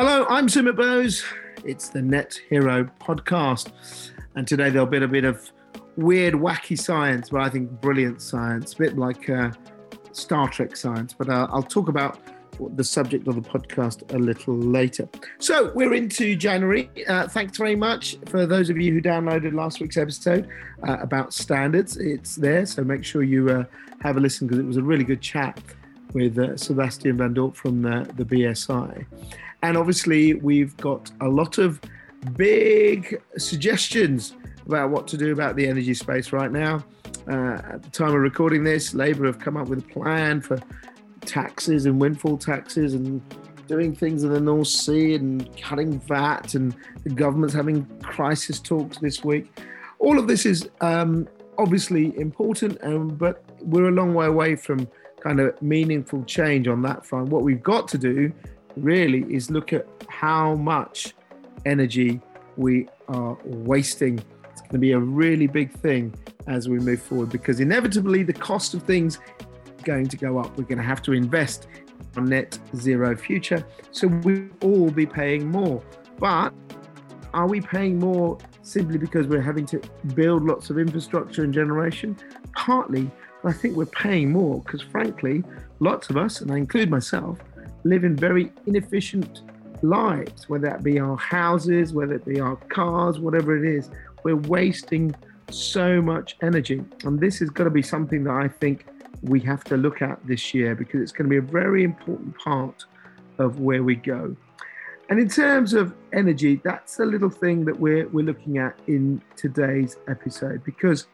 Hello, I'm Sumit Bose. It's the Net Hero podcast. And today there'll be a bit of weird, wacky science, but I think brilliant science, a bit like uh, Star Trek science. But uh, I'll talk about the subject of the podcast a little later. So we're into January. Uh, thanks very much for those of you who downloaded last week's episode uh, about standards. It's there, so make sure you uh, have a listen because it was a really good chat with uh, Sebastian Van Dorp from the, the BSI. And obviously, we've got a lot of big suggestions about what to do about the energy space right now. Uh, at the time of recording this, Labour have come up with a plan for taxes and windfall taxes and doing things in the North Sea and cutting VAT, and the government's having crisis talks this week. All of this is um, obviously important, um, but we're a long way away from kind of meaningful change on that front. What we've got to do really is look at how much energy we are wasting. It's going to be a really big thing as we move forward because inevitably the cost of things going to go up. We're going to have to invest on net zero future. So we'll all be paying more. But are we paying more simply because we're having to build lots of infrastructure and generation? Partly, I think we're paying more because, frankly, lots of us, and I include myself, live in very inefficient lives, whether that be our houses, whether it be our cars, whatever it is. We're wasting so much energy. And this is going to be something that I think we have to look at this year because it's going to be a very important part of where we go. And in terms of energy, that's a little thing that we're, we're looking at in today's episode because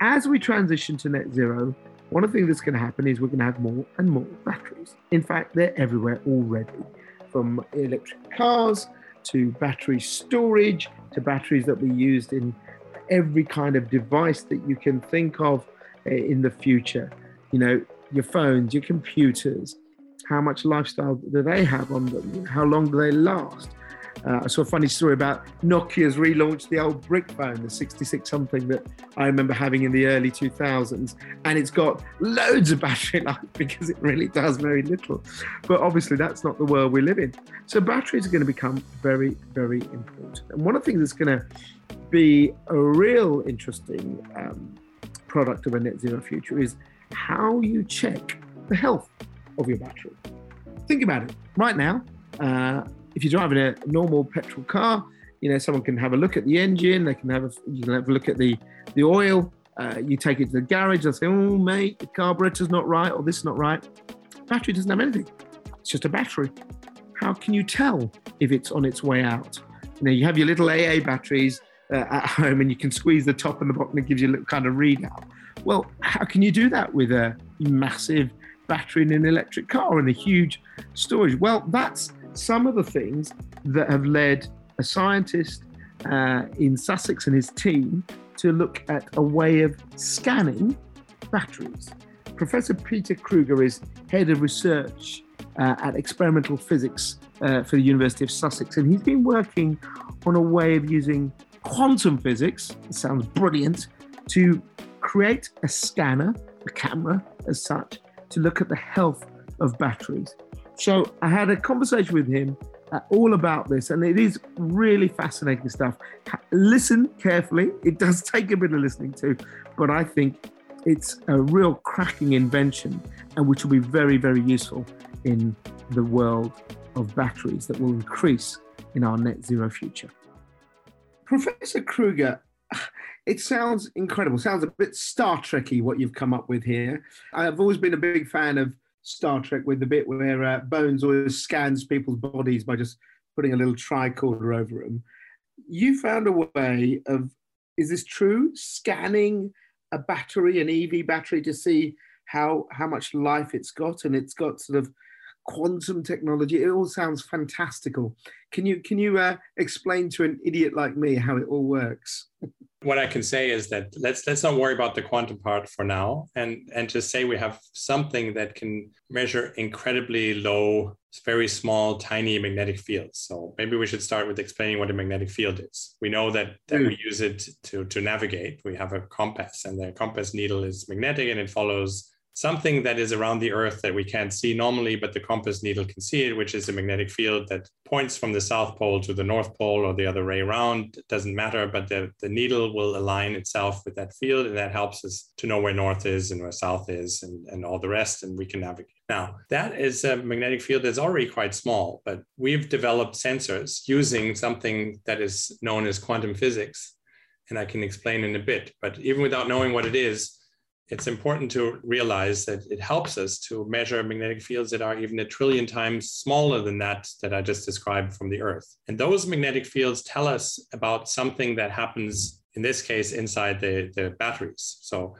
as we transition to net zero, one of the things that's going to happen is we're going to have more and more batteries. In fact, they're everywhere already, from electric cars to battery storage to batteries that we used in every kind of device that you can think of eh, in the future. You know, your phones, your computers, how much lifestyle do they have on them? How long do they last? Uh, I saw a funny story about Nokia's relaunched the old brick phone, the 66 something that I remember having in the early 2000s, and it's got loads of battery life because it really does very little. But obviously, that's not the world we live in. So, batteries are going to become very, very important. And one of the things that's going to be a real interesting um, product of a net zero future is how you check the health of your battery. Think about it right now. Uh, if you're driving a normal petrol car, you know someone can have a look at the engine. They can have a you can have a look at the the oil. Uh, you take it to the garage. They'll say, "Oh, mate, the carburetor's not right, or this is not right." Battery doesn't have anything. It's just a battery. How can you tell if it's on its way out? You know, you have your little AA batteries uh, at home, and you can squeeze the top and the bottom, and it gives you a little kind of readout. Well, how can you do that with a massive battery in an electric car and a huge storage? Well, that's some of the things that have led a scientist uh, in Sussex and his team to look at a way of scanning batteries. Professor Peter Kruger is head of research uh, at experimental physics uh, for the University of Sussex, and he's been working on a way of using quantum physics, it sounds brilliant, to create a scanner, a camera as such, to look at the health of batteries. So I had a conversation with him uh, all about this, and it is really fascinating stuff. Listen carefully. It does take a bit of listening to, but I think it's a real cracking invention, and which will be very, very useful in the world of batteries that will increase in our net zero future. Professor Kruger, it sounds incredible. Sounds a bit Star Trekky what you've come up with here. I've always been a big fan of Star Trek with the bit where uh, Bones always scans people's bodies by just putting a little tricorder over them. You found a way of, is this true? Scanning a battery, an EV battery, to see how how much life it's got, and it's got sort of quantum technology. It all sounds fantastical. Can you can you uh, explain to an idiot like me how it all works? what I can say is that let's let's not worry about the quantum part for now, and and just say we have something that can measure incredibly low, very small, tiny magnetic fields. So maybe we should start with explaining what a magnetic field is. We know that that mm. we use it to to navigate. We have a compass, and the compass needle is magnetic, and it follows something that is around the Earth that we can't see normally, but the compass needle can see it, which is a magnetic field that points from the South Pole to the North Pole or the other way around. It doesn't matter, but the, the needle will align itself with that field, and that helps us to know where North is and where South is and, and all the rest, and we can navigate. Now, that is a magnetic field that's already quite small, but we've developed sensors using something that is known as quantum physics. And I can explain in a bit. But even without knowing what it is, it's important to realize that it helps us to measure magnetic fields that are even a trillion times smaller than that that I just described from the Earth. And those magnetic fields tell us about something that happens, in this case, inside the, the batteries. So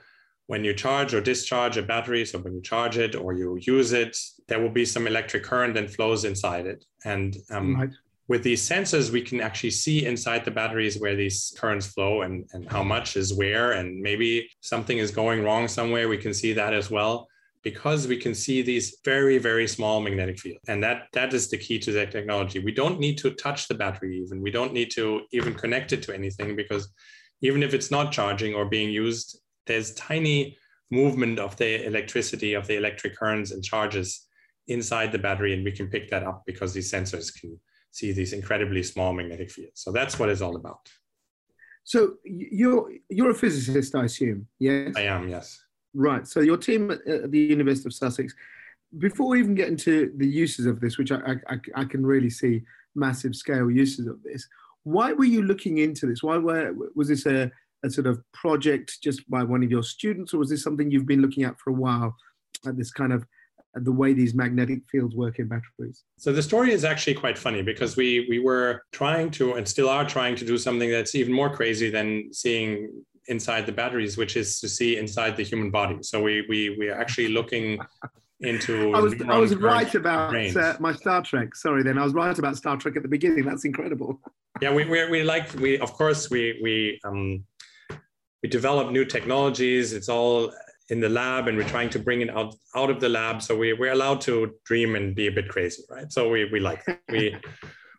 when you charge or discharge a battery, so when you charge it or you use it, there will be some electric current that flows inside it. And um, right with these sensors, we can actually see inside the batteries where these currents flow and, and how much is where. And maybe something is going wrong somewhere. We can see that as well because we can see these very, very small magnetic fields. And that, that is the key to that technology. We don't need to touch the battery even. We don't need to even connect it to anything because even if it's not charging or being used, there's tiny movement of the electricity, of the electric currents and charges inside the battery. And we can pick that up because these sensors can see these incredibly small magnetic fields. So that's what it's all about. So you're you're a physicist, I assume. Yes. I am. Yes. Right. So your team at the University of Sussex. Before we even get into the uses of this, which I, I, I can really see massive scale uses of this, why were you looking into this? Why were was this a, a sort of project just by one of your students, or was this something you've been looking at for a while? At this kind of the way these magnetic fields work in batteries. So the story is actually quite funny because we we were trying to and still are trying to do something that's even more crazy than seeing inside the batteries, which is to see inside the human body. So we we we are actually looking into. I was I was right about uh, my Star Trek. Sorry, then I was right about Star Trek at the beginning. That's incredible. yeah, we we we like we of course we we um we develop new technologies. It's all in the lab and we're trying to bring it out out of the lab. So we, we're allowed to dream and be a bit crazy right? So we, we like that. we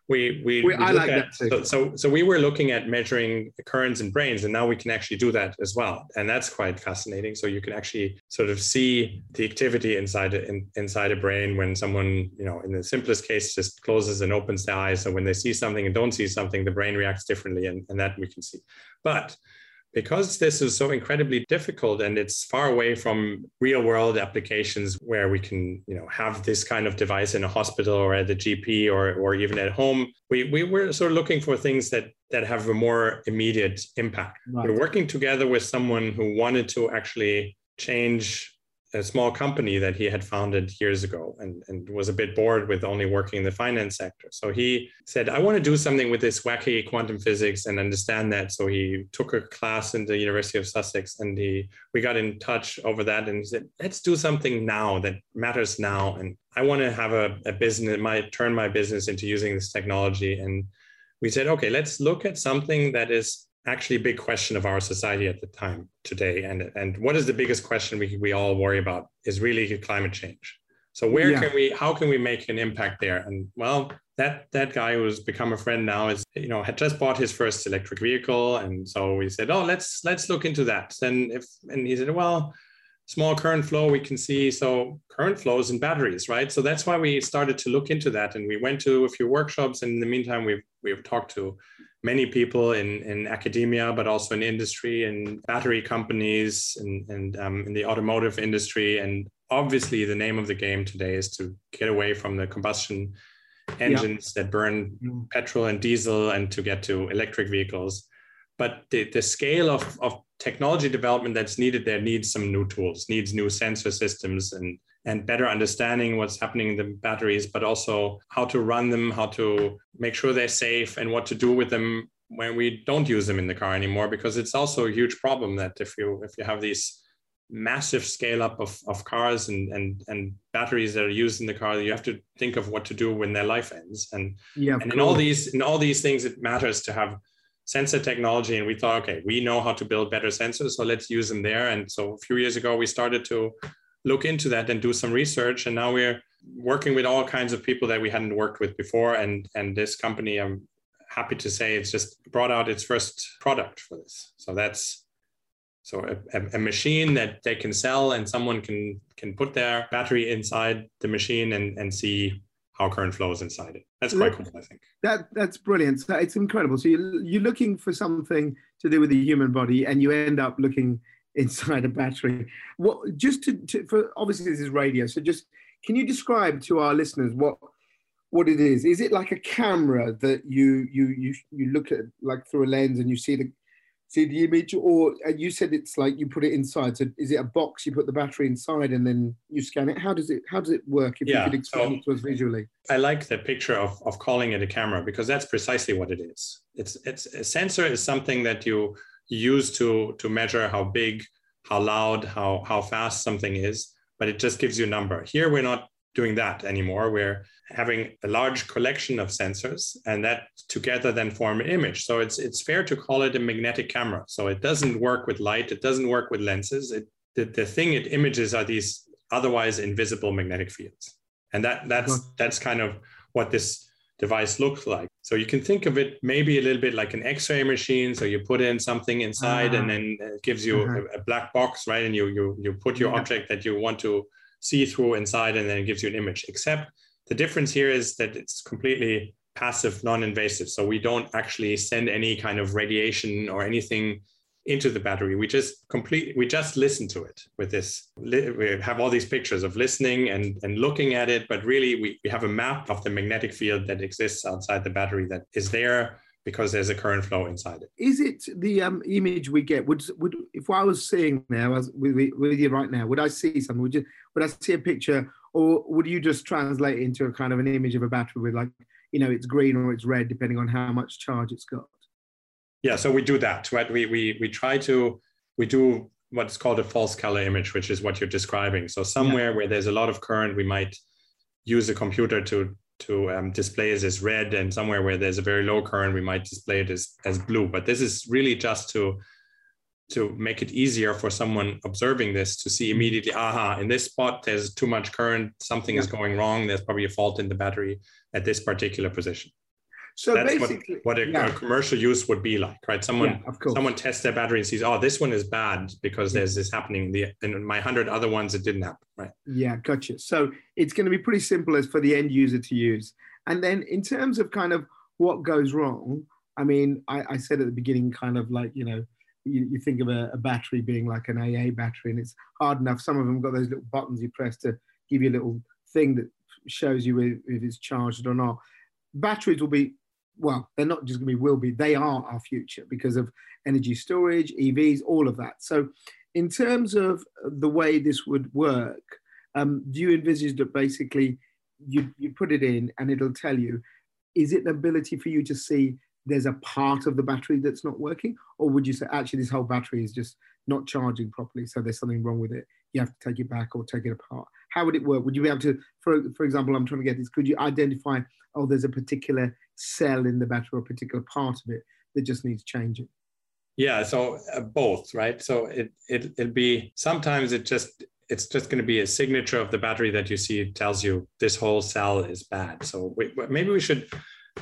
we we, we I like at, that too. So, so so we were looking at measuring currents in brains and now we can actually do that as well. And that's quite fascinating. So you can actually sort of see the activity inside a, in, inside a brain when someone you know in the simplest case just closes and opens their eyes. So when they see something and don't see something the brain reacts differently and, and that we can see. But because this is so incredibly difficult and it's far away from real world applications where we can you know have this kind of device in a hospital or at the gp or, or even at home we, we were sort of looking for things that that have a more immediate impact right. we're working together with someone who wanted to actually change a small company that he had founded years ago and, and was a bit bored with only working in the finance sector. So he said, I want to do something with this wacky quantum physics and understand that. So he took a class in the University of Sussex and he we got in touch over that and he said, let's do something now that matters now. And I want to have a, a business, my turn my business into using this technology. And we said, okay, let's look at something that is actually a big question of our society at the time today. And, and what is the biggest question we, we all worry about is really climate change. So where yeah. can we, how can we make an impact there? And well, that that guy who's become a friend now is, you know, had just bought his first electric vehicle. And so we said, oh, let's let's look into that. And if and he said, well, small current flow we can see so current flows in batteries right so that's why we started to look into that and we went to a few workshops and in the meantime we've we've talked to many people in, in academia, but also in industry and battery companies and, and um, in the automotive industry. And obviously, the name of the game today is to get away from the combustion engines yeah. that burn mm. petrol and diesel and to get to electric vehicles. But the, the scale of, of technology development that's needed there needs some new tools, needs new sensor systems and and better understanding what's happening in the batteries, but also how to run them, how to make sure they're safe, and what to do with them when we don't use them in the car anymore. Because it's also a huge problem that if you if you have these massive scale up of, of cars and, and and batteries that are used in the car, you have to think of what to do when their life ends. And yeah, and in all these in all these things, it matters to have sensor technology. And we thought, okay, we know how to build better sensors, so let's use them there. And so a few years ago, we started to look into that and do some research. And now we're working with all kinds of people that we hadn't worked with before. And and this company, I'm happy to say, it's just brought out its first product for this. So that's So a, a, machine that they can sell and someone can can put their battery inside the machine and, and see how current flows inside it. That's quite cool, I think. That that's brilliant. It's incredible. So you you're looking for something to do with the human body, and you end up looking inside a battery. What just to, to for obviously this is radio, so just can you describe to our listeners what what it is? Is it like a camera that you you you you look at like through a lens and you see the see the image, or uh, you said it's like you put it inside. So is it a box? You put the battery inside and then you scan it. How does it How does it work? If yeah, you could explain so it to us visually. I like the picture of of calling it a camera because that's precisely what it is. It's it's a sensor is something that you use to to measure how big, how loud, how how fast something is, but it just gives you a number. Here we're not doing that anymore. We're having a large collection of sensors and that together then form an image. So it's it's fair to call it a magnetic camera. So it doesn't work with light, it doesn't work with lenses. It the, the thing it images are these otherwise invisible magnetic fields. And that that's that's kind of what this device looks like. So you can think of it maybe a little bit like an X-ray machine. So you put in something inside, uh-huh. and then it gives you uh-huh. a, a, black box, right? And you you you put your yeah. object that you want to see through inside, and then it gives you an image. Except the difference here is that it's completely passive, non-invasive. So we don't actually send any kind of radiation or anything into the battery. We just complete, we just listen to it with this. We have all these pictures of listening and, and looking at it, but really we, we have a map of the magnetic field that exists outside the battery that is there because there's a current flow inside it. Is it the um, image we get? Would would if I was seeing now as with, with you right now, would I see something? Would you would I see a picture, or would you just translate it into a kind of an image of a battery with like you know it's green or it's red depending on how much charge it's got? Yeah, so we do that. Right? We we we try to we do what's called a false color image, which is what you're describing. So somewhere yeah. where there's a lot of current, we might use a computer to to um, display it as red and somewhere where there's a very low current we might display it as, as blue but this is really just to to make it easier for someone observing this to see immediately aha in this spot there's too much current something yeah. is going wrong there's probably a fault in the battery at this particular position so that's basically, what, what a, yeah. a, commercial use would be like, right? Someone, yeah, someone tests their battery and sees, oh, this one is bad because yeah. there's this happening. The in my hundred other ones, it didn't happen, right? Yeah, gotcha. So it's going to be pretty simple as for the end user to use. And then in terms of kind of what goes wrong, I mean, I, I said at the beginning, kind of like you know, you, you think of a, a, battery being like an AA battery, and it's hard enough. Some of them got those little buttons you press to give you a little thing that shows you if, if it's charged or not. Batteries will be well, they're not just going to be will be, they are our future because of energy storage, EVs, all of that. So, in terms of the way this would work, um, do you envisage that basically you, you put it in and it'll tell you, is it an ability for you to see there's a part of the battery that's not working? Or would you say, actually, this whole battery is just not charging properly, so there's something wrong with it? You have to take it back or take it apart. How would it work? Would you be able to, for, for example, I'm trying to get this, could you identify, oh, there's a particular cell in the battery or a particular part of it that just needs changing? Yeah, so uh, both, right? So it, it, it'll be, sometimes it just, it's just going to be a signature of the battery that you see It tells you this whole cell is bad. So we, maybe we should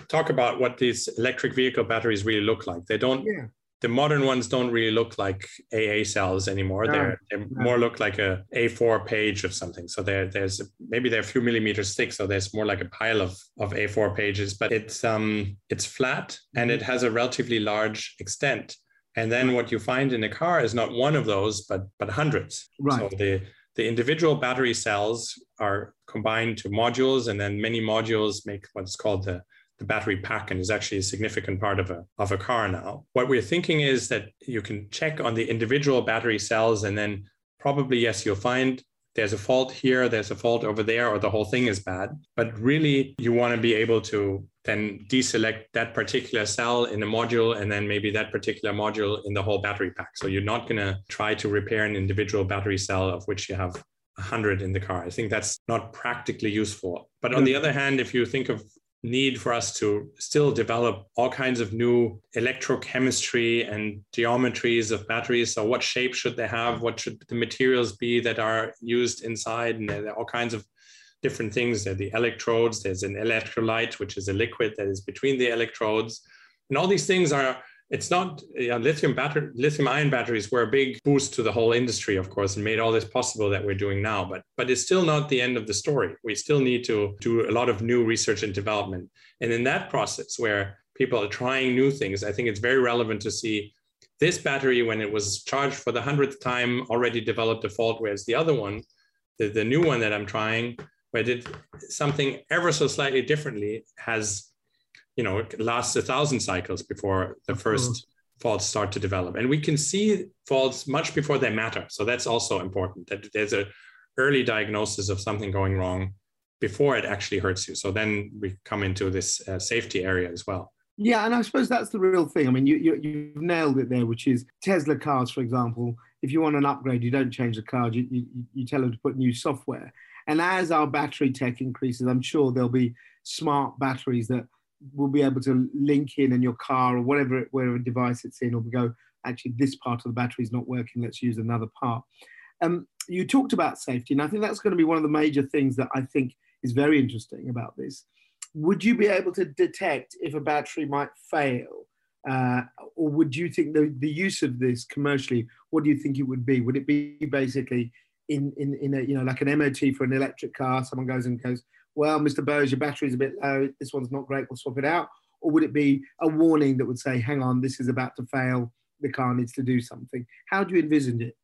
talk about what these electric vehicle batteries really look like. They don't yeah the modern ones don't really look like AA cells anymore. No, they're they no. more look like a A4 page of something. So there, there's maybe they're a few millimeters thick. So there's more like a pile of, of A4 pages, but it's um it's flat and it has a relatively large extent. And then what you find in a car is not one of those, but but hundreds. Right. So the the individual battery cells are combined to modules, and then many modules make what's called the the battery pack and is actually a significant part of a, of a car now. What we're thinking is that you can check on the individual battery cells and then probably, yes, you'll find there's a fault here, there's a fault over there, or the whole thing is bad. But really, you want to be able to then deselect that particular cell in a module and then maybe that particular module in the whole battery pack. So you're not going to try to repair an individual battery cell of which you have 100 in the car. I think that's not practically useful. But on the other hand, if you think of need for us to still develop all kinds of new electrochemistry and geometries of batteries. So, what shape should they have? What should the materials be that are used inside? And there are all kinds of different things. There are the electrodes, there's an electrolyte, which is a liquid that is between the electrodes. And all these things are it's not know, lithium battery lithium ion batteries were a big boost to the whole industry of course and made all this possible that we're doing now but but it's still not the end of the story. We still need to do a lot of new research and development. And in that process where people are trying new things i think it's very relevant to see this battery when it was charged for the hundredth time already developed a fault whereas the other one the, the new one that i'm trying where it did something ever so slightly differently has you know it lasts a thousand cycles before the first faults start to develop. And we can see faults much before they matter. So that's also important that there's a early diagnosis of something going wrong before it actually hurts you. So then we come into this uh, safety area as well. Yeah and i suppose that's the real thing. I mean you, you you've nailed it there which is tesla cars for example if you want an upgrade you don't change the car you, you, you tell them to put new software. And as our battery tech increases i'm sure there'll be smart batteries that will be able to link in in your car or whatever whatever device it's in, or we go actually this part of the battery is not working. Let's use another part. Um, you talked about safety, and I think that's going to be one of the major things that I think is very interesting about this. Would you be able to detect if a battery might fail? Uh, or would you think the, the use of this commercially, what do you think it would be? Would it be basically in, in, in a, you know, like an MOT for an electric car, someone goes and goes, well, Mr. Bose, your battery's a bit low. This one's not great. We'll swap it out. Or would it be a warning that would say, hang on, this is about to fail. The car needs to do something. How do you envision it?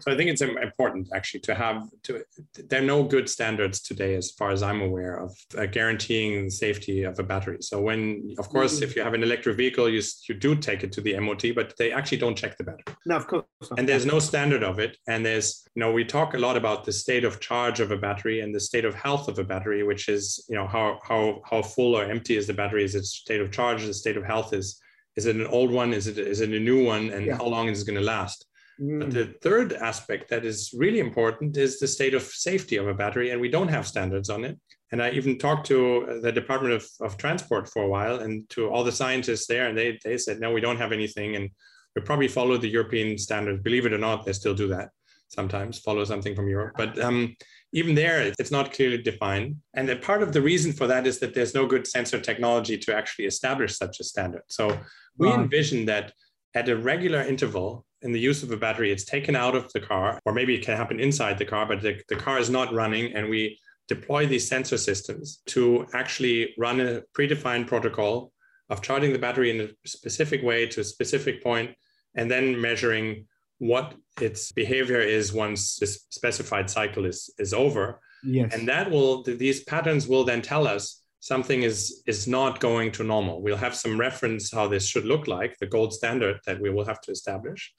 So I think it's important actually to have to. There are no good standards today, as far as I'm aware, of uh, guaranteeing the safety of a battery. So when, of course, mm-hmm. if you have an electric vehicle, you you do take it to the MOT, but they actually don't check the battery. No, of course. Not. And there's no standard of it. And there's you know we talk a lot about the state of charge of a battery and the state of health of a battery, which is you know how how how full or empty is the battery? Is its state of charge? The state of health is is it an old one? Is it is it a new one? And yeah. how long is it going to last? Mm. But the third aspect that is really important is the state of safety of a battery, and we don't have standards on it. And I even talked to the Department of, of Transport for a while and to all the scientists there, and they, they said, no, we don't have anything. And we probably follow the European standards. Believe it or not, they still do that sometimes, follow something from Europe. But um, even there, it's not clearly defined. And a part of the reason for that is that there's no good sensor technology to actually establish such a standard. So we right. envision that at a regular interval, in the use of a battery, it's taken out of the car, or maybe it can happen inside the car, but the, the car is not running, and we deploy these sensor systems to actually run a predefined protocol of charging the battery in a specific way to a specific point, and then measuring what its behavior is once this specified cycle is, is over. Yes. And that will, these patterns will then tell us something is is not going to normal. We'll have some reference how this should look like the gold standard that we will have to establish.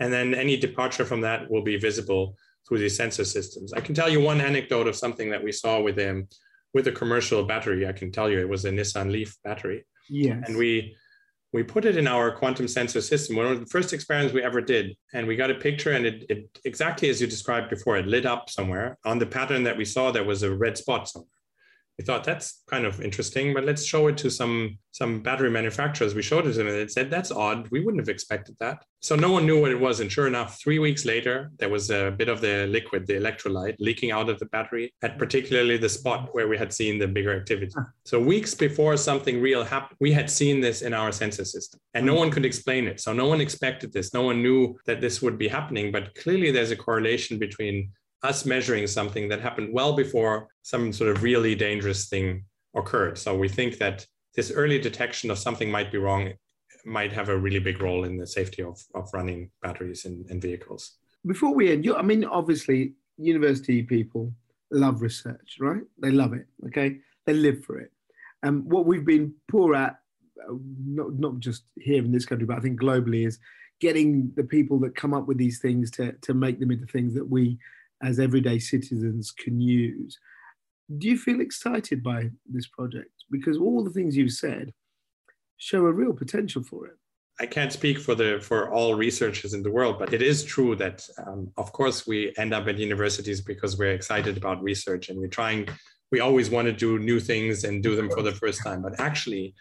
And then any departure from that will be visible through these sensor systems. I can tell you one anecdote of something that we saw with them with a commercial battery. I can tell you it was a nissan leaf battery. Yes. and we we put it in our quantum sensor system one of the first experiments we ever did. And we got a picture and it, it exactly as you described before it lit up somewhere on the pattern that we saw there was a red spot somewhere we thought that's kind of interesting, but let's show it to some some battery manufacturers. We showed it to them and they said, that's odd. We wouldn't have expected that. So no one knew what it was. And sure enough, three weeks later, there was a bit of the liquid, the electrolyte, leaking out of the battery at particularly the spot where we had seen the bigger activity. So weeks before something real happened, we had seen this in our sensor system and no hmm. one could explain it. So no one expected this. No one knew that this would be happening. But clearly there's a correlation between us measuring something that happened well before some sort of really dangerous thing occurred. So we think that this early detection of something might be wrong might have a really big role in the safety of, of running batteries in vehicles. Before we end, I mean, obviously, university people love research, right? They love it, okay? They live for it. And what we've been poor at, uh, not, not just here in this country, but I think globally, is getting the people that come up with these things to, to make them into things that we as everyday citizens can use. Do you feel excited by this project? Because all the things you've said show a real potential for it. I can't speak for the for all researchers in the world, but it is true that, um, of course, we end up at universities because we're excited about research and we're trying. We always want to do new things and do them for the first time. But actually,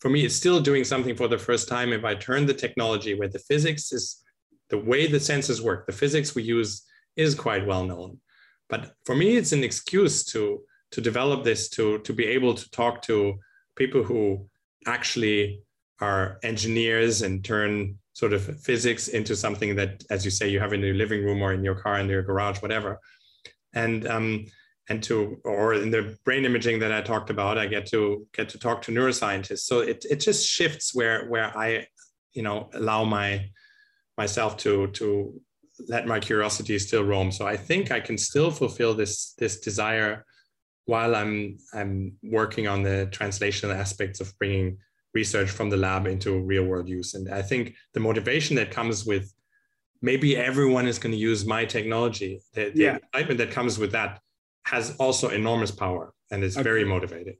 for me, it's still doing something for the first time if I turn the technology where the physics is the way the sensors work, the physics we use is quite well known. But for me, it's an excuse to to develop this to to be able to talk to people who actually are engineers and turn sort of physics into something that, as you say, you have in your living room or in your car, in your garage, whatever. And um, and to or in the brain imaging that I talked about, I get to get to talk to neuroscientists. So it it just shifts where where I, you know, allow my myself to to let my curiosity still roam. So I think I can still fulfill this this desire while I'm I'm working on the translational aspects of bringing research from the lab into real world use. And I think the motivation that comes with maybe everyone is going to use my technology, the, the yeah. excitement that comes with that has also enormous power and is okay. very motivating.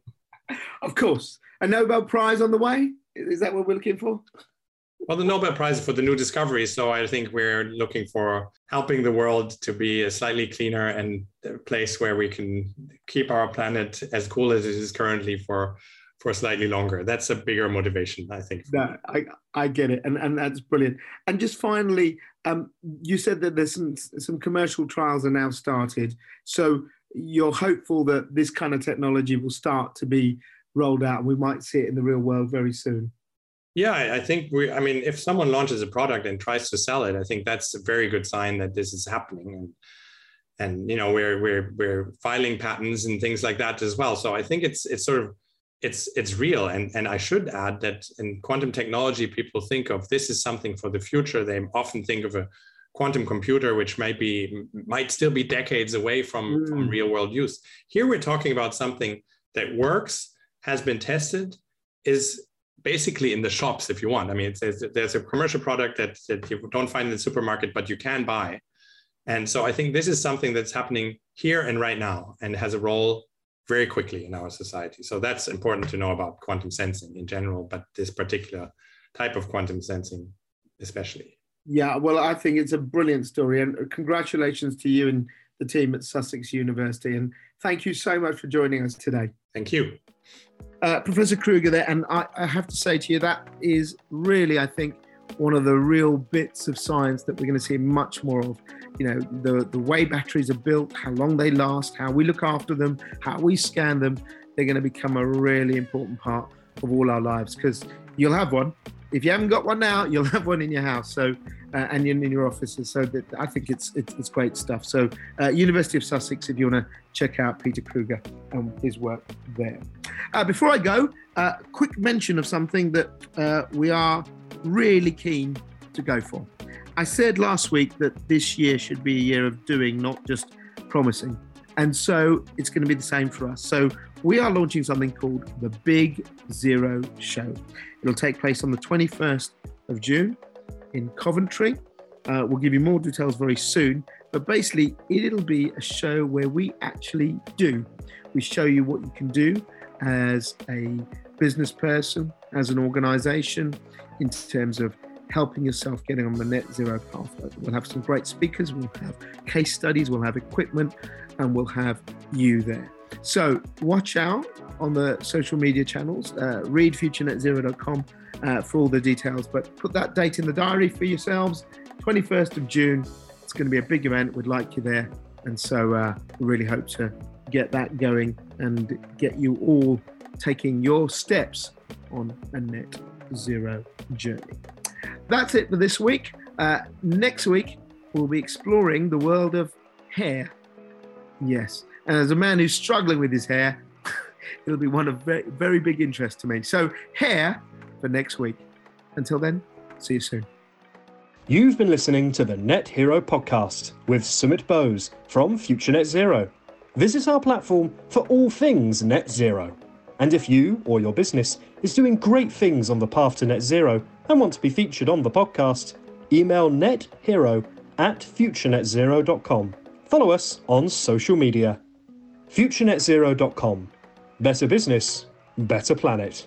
Of course. A Nobel Prize on the way? Is that what we're looking for? Well, the Nobel Prize for the new discovery. So I think we're looking for helping the world to be a slightly cleaner and a place where we can keep our planet as cool as it is currently for for slightly longer. That's a bigger motivation, I think. No, I, I get it, and and that's brilliant. And just finally, um, you said that there's some some commercial trials are now started. So you're hopeful that this kind of technology will start to be rolled out, and we might see it in the real world very soon. Yeah, I think we. I mean, if someone launches a product and tries to sell it, I think that's a very good sign that this is happening, and and you know we're we're we're filing patents and things like that as well. So I think it's it's sort of it's it's real and and i should add that in quantum technology people think of this is something for the future they often think of a quantum computer which might be might still be decades away from, mm. from real world use here we're talking about something that works has been tested is basically in the shops if you want i mean there's, there's a commercial product that, that you don't find in the supermarket but you can buy and so i think this is something that's happening here and right now and has a role very quickly in our society. So that's important to know about quantum sensing in general, but this particular type of quantum sensing especially. Yeah, well, I think it's a brilliant story, and congratulations to you and the team at Sussex University. And thank you so much for joining us today. Thank you. Uh, Professor Kruger there, and I, I have to say to you, that is really, I think, one of the real bits of science that we're going to see much more of. You know, the, the way batteries are built, how long they last, how we look after them, how we scan them, they're going to become a really important part of all our lives because you'll have one. If you haven't got one now, you'll have one in your house. So, uh, and in, in, your offices. So that I think it's, it's, it's great stuff. So, uh, University of Sussex, if you want to check out Peter Kruger and his work there. Uh, before I go, uh, quick mention of something that uh, we are really keen to go for. I said last week that this year should be a year of doing, not just promising. And so it's going to be the same for us. So we are launching something called the Big Zero Show. It'll take place on the 21st of June in Coventry. Uh, we'll give you more details very soon. But basically, it'll be a show where we actually do. We show you what you can do as a business person, as an organization, in terms of helping yourself getting on the net zero pathway. We'll have some great speakers, we'll have case studies, we'll have equipment, and we'll have you there. So watch out on the social media channels, uh, read futurenetzero.com uh, for all the details, but put that date in the diary for yourselves, 21st of June. It's going to be a big event. We'd like you there. And so uh, we really hope to get that going and get you all taking your steps on a net zero journey. That's it for this week. Uh, next week, we'll be exploring the world of hair. Yes, and as a man who's struggling with his hair, it'll be one of very, very big interest to me. So, hair for next week. Until then, see you soon. You've been listening to the Net Hero podcast with Sumit Bose from Future Net Zero. Visit our platform for all things net zero. And if you or your business is doing great things on the path to net zero and want to be featured on the podcast, email nethero at futurenetzero.com. Follow us on social media. futurenetzero.com. Better business, better planet.